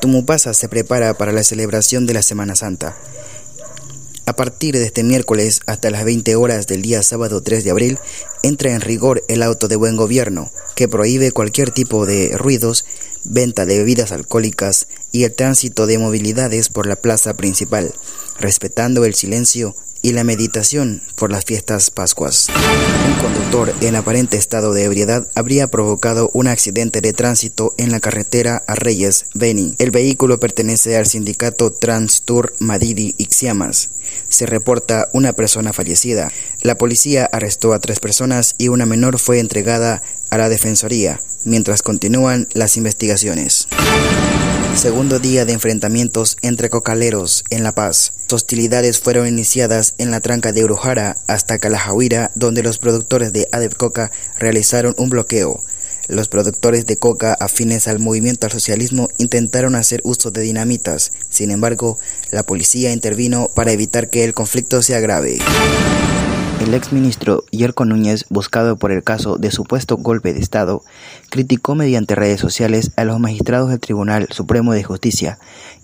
Tumupasa se prepara para la celebración de la Semana Santa. A partir de este miércoles hasta las 20 horas del día sábado 3 de abril, entra en rigor el auto de buen gobierno, que prohíbe cualquier tipo de ruidos, venta de bebidas alcohólicas y el tránsito de movilidades por la plaza principal, respetando el silencio y la meditación por las fiestas Pascuas. Un conductor en aparente estado de ebriedad habría provocado un accidente de tránsito en la carretera a Reyes, Beni. El vehículo pertenece al sindicato Transtour Madidi Ixiamas. Se reporta una persona fallecida. La policía arrestó a tres personas y una menor fue entregada a la defensoría, mientras continúan las investigaciones. Segundo día de enfrentamientos entre cocaleros en La Paz. Hostilidades fueron iniciadas en la tranca de Urujara hasta Calajahuira, donde los productores de Adep Coca realizaron un bloqueo. Los productores de coca afines al movimiento al socialismo intentaron hacer uso de dinamitas. Sin embargo, la policía intervino para evitar que el conflicto se agrave. El exministro Yerko Núñez, buscado por el caso de supuesto golpe de Estado, criticó mediante redes sociales a los magistrados del Tribunal Supremo de Justicia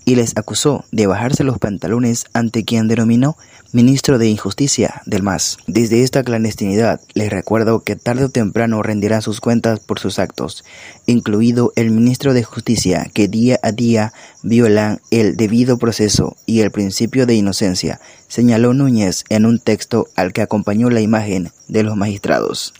y les acusó de bajarse los pantalones ante quien denominó ministro de Injusticia del MAS. Desde esta clandestinidad les recuerdo que tarde o temprano rendirán sus cuentas por sus actos, incluido el ministro de Justicia que día a día violan el debido proceso y el principio de inocencia, señaló Núñez en un texto al que acompañó la imagen de los magistrados.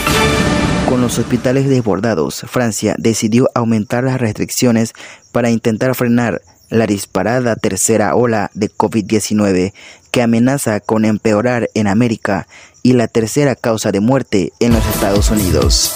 Con los hospitales desbordados, Francia decidió aumentar las restricciones para intentar frenar la disparada tercera ola de COVID-19 que amenaza con empeorar en América y la tercera causa de muerte en los Estados Unidos.